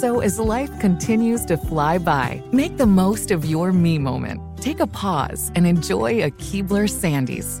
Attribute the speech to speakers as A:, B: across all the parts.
A: So as life continues to fly by, make the most of your me moment. Take a pause and enjoy a Keebler Sandies.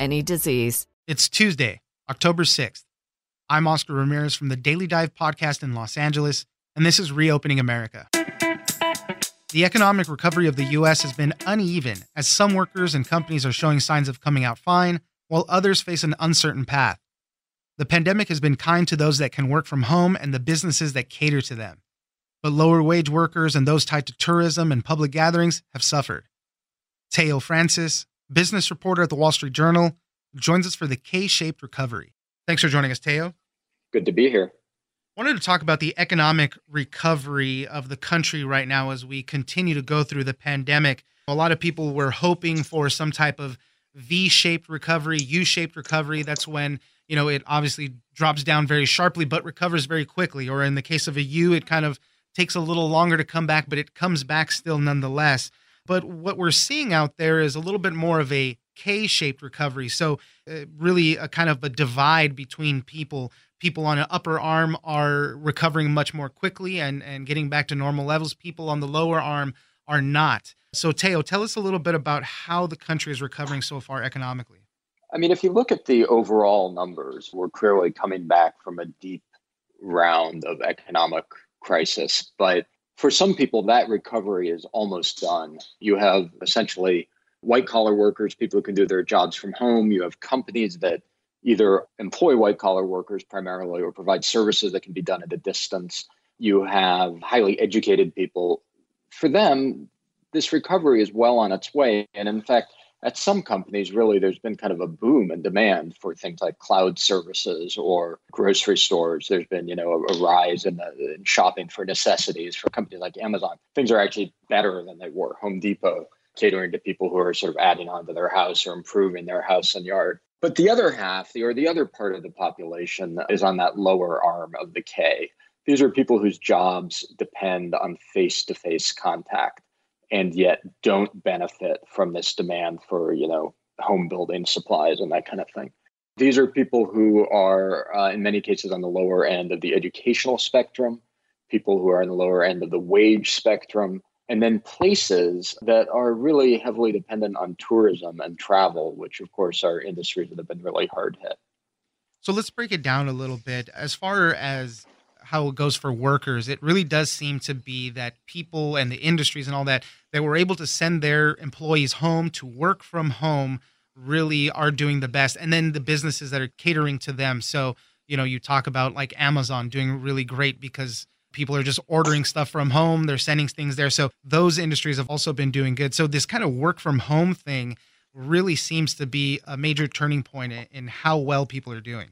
B: any disease.
C: It's Tuesday, October 6th. I'm Oscar Ramirez from the Daily Dive podcast in Los Angeles, and this is Reopening America. The economic recovery of the U.S. has been uneven as some workers and companies are showing signs of coming out fine, while others face an uncertain path. The pandemic has been kind to those that can work from home and the businesses that cater to them. But lower wage workers and those tied to tourism and public gatherings have suffered. Teo Francis, business reporter at the Wall Street Journal, joins us for the K shaped recovery. Thanks for joining us, Teo.
D: Good to be here.
C: Wanted to talk about the economic recovery of the country right now as we continue to go through the pandemic. A lot of people were hoping for some type of V shaped recovery, U shaped recovery. That's when, you know, it obviously drops down very sharply, but recovers very quickly. Or in the case of a U, it kind of takes a little longer to come back, but it comes back still nonetheless. But what we're seeing out there is a little bit more of a K shaped recovery. So, uh, really, a kind of a divide between people. People on an upper arm are recovering much more quickly and, and getting back to normal levels. People on the lower arm are not. So, Teo, tell us a little bit about how the country is recovering so far economically.
D: I mean, if you look at the overall numbers, we're clearly coming back from a deep round of economic crisis. But for some people, that recovery is almost done. You have essentially white collar workers, people who can do their jobs from home. You have companies that either employ white collar workers primarily or provide services that can be done at a distance. You have highly educated people. For them, this recovery is well on its way. And in fact, at some companies, really, there's been kind of a boom in demand for things like cloud services or grocery stores. There's been, you know, a, a rise in, the, in shopping for necessities for companies like Amazon. Things are actually better than they were. Home Depot catering to people who are sort of adding on to their house or improving their house and yard. But the other half, the, or the other part of the population, is on that lower arm of the K. These are people whose jobs depend on face to face contact and yet don't benefit from this demand for you know home building supplies and that kind of thing these are people who are uh, in many cases on the lower end of the educational spectrum people who are on the lower end of the wage spectrum and then places that are really heavily dependent on tourism and travel which of course are industries that have been really hard hit
C: so let's break it down a little bit as far as how it goes for workers, it really does seem to be that people and the industries and all that that were able to send their employees home to work from home really are doing the best. And then the businesses that are catering to them. So, you know, you talk about like Amazon doing really great because People are just ordering stuff from home, they're sending things there. So those industries have also been doing good. So this kind of work from home thing really seems to be a major turning point in how well people are doing.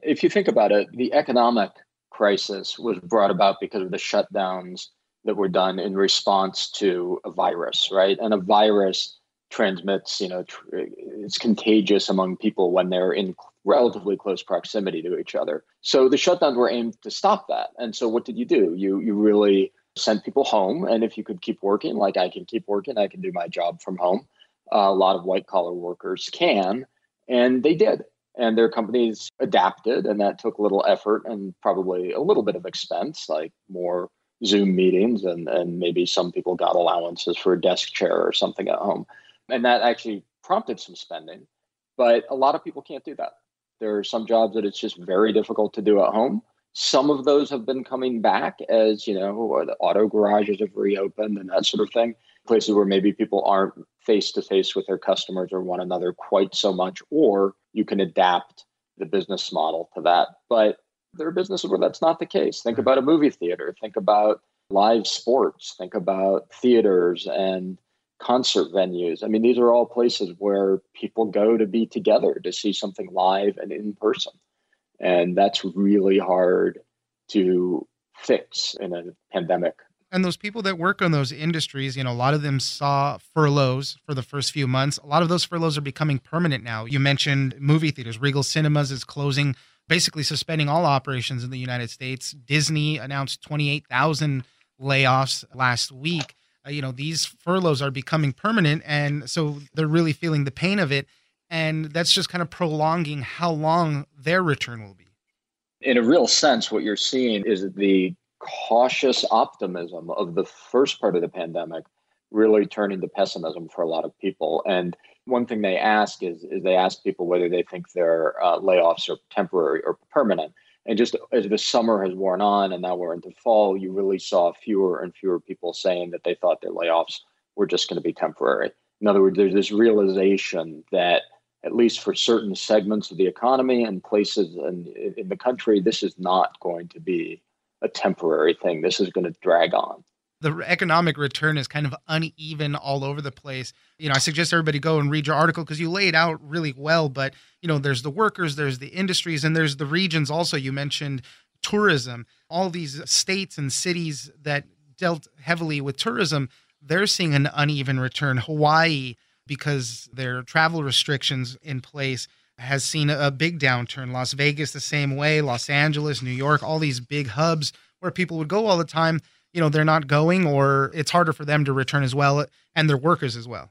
D: If you think about it, the economic crisis was brought about because of the shutdowns that were done in response to a virus, right? And a virus transmits, you know, tr- it's contagious among people when they're in relatively close proximity to each other. So the shutdowns were aimed to stop that. And so what did you do? You you really sent people home, and if you could keep working, like I can keep working, I can do my job from home. Uh, a lot of white collar workers can, and they did. And their companies adapted, and that took a little effort and probably a little bit of expense, like more Zoom meetings, and, and maybe some people got allowances for a desk chair or something at home. And that actually prompted some spending. But a lot of people can't do that. There are some jobs that it's just very difficult to do at home. Some of those have been coming back as, you know, the auto garages have reopened and that sort of thing. Places where maybe people aren't face to face with their customers or one another quite so much, or you can adapt the business model to that. But there are businesses where that's not the case. Think hmm. about a movie theater, think about live sports, think about theaters and concert venues. I mean, these are all places where people go to be together to see something live and in person. And that's really hard to fix in a pandemic.
C: And those people that work on those industries, you know, a lot of them saw furloughs for the first few months. A lot of those furloughs are becoming permanent now. You mentioned movie theaters. Regal Cinemas is closing, basically suspending all operations in the United States. Disney announced 28,000 layoffs last week. Uh, you know these furloughs are becoming permanent and so they're really feeling the pain of it and that's just kind of prolonging how long their return will be.
D: In a real sense what you're seeing is the cautious optimism of the first part of the pandemic really turning to pessimism for a lot of people. And one thing they ask is, is they ask people whether they think their uh, layoffs are temporary or permanent and just as the summer has worn on and now we're into fall, you really saw fewer and fewer people saying that they thought their layoffs were just going to be temporary. In other words, there's this realization that at least for certain segments of the economy and places in, in the country, this is not going to be a temporary thing. This is going to drag on
C: the economic return is kind of uneven all over the place. You know, I suggest everybody go and read your article because you lay it out really well. But, you know, there's the workers, there's the industries, and there's the regions also. You mentioned tourism. All these states and cities that dealt heavily with tourism, they're seeing an uneven return. Hawaii, because their travel restrictions in place, has seen a big downturn. Las Vegas, the same way. Los Angeles, New York, all these big hubs where people would go all the time you know they're not going or it's harder for them to return as well and their workers as well.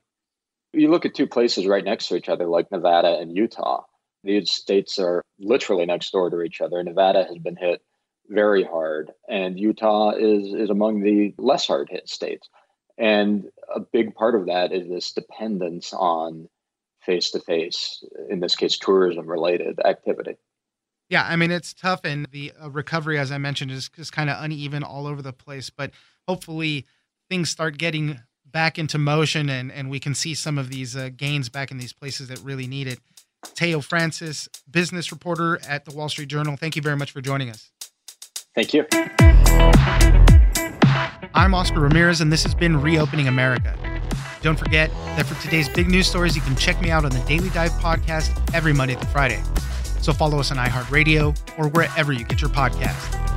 D: You look at two places right next to each other like nevada and utah. These states are literally next door to each other. Nevada has been hit very hard and utah is is among the less hard hit states. And a big part of that is this dependence on face to face in this case tourism related activity
C: yeah, I mean it's tough, and the uh, recovery, as I mentioned, is just kind of uneven all over the place. But hopefully, things start getting back into motion, and and we can see some of these uh, gains back in these places that really need it. Teo Francis, business reporter at the Wall Street Journal. Thank you very much for joining us.
D: Thank you.
C: I'm Oscar Ramirez, and this has been Reopening America. Don't forget that for today's big news stories, you can check me out on the Daily Dive podcast every Monday through Friday. So follow us on iHeartRadio or wherever you get your podcast.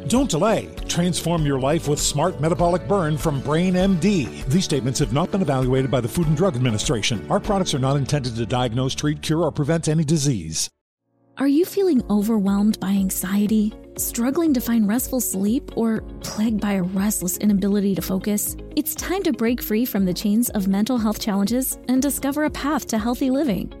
E: Don't delay. Transform your life with Smart Metabolic Burn from Brain MD. These statements have not been evaluated by the Food and Drug Administration. Our products are not intended to diagnose, treat, cure, or prevent any disease.
F: Are you feeling overwhelmed by anxiety, struggling to find restful sleep, or plagued by a restless inability to focus? It's time to break free from the chains of mental health challenges and discover a path to healthy living.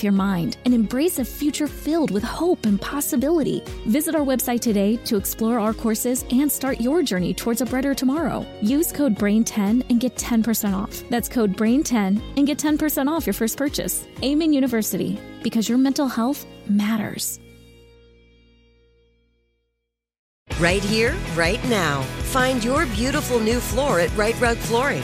F: with your mind and embrace a future filled with hope and possibility. Visit our website today to explore our courses and start your journey towards a brighter tomorrow. Use code BRAIN10 and get 10% off. That's code BRAIN10 and get 10% off your first purchase. Amen University, because your mental health matters.
G: Right here, right now. Find your beautiful new floor at Rite Rug Flooring.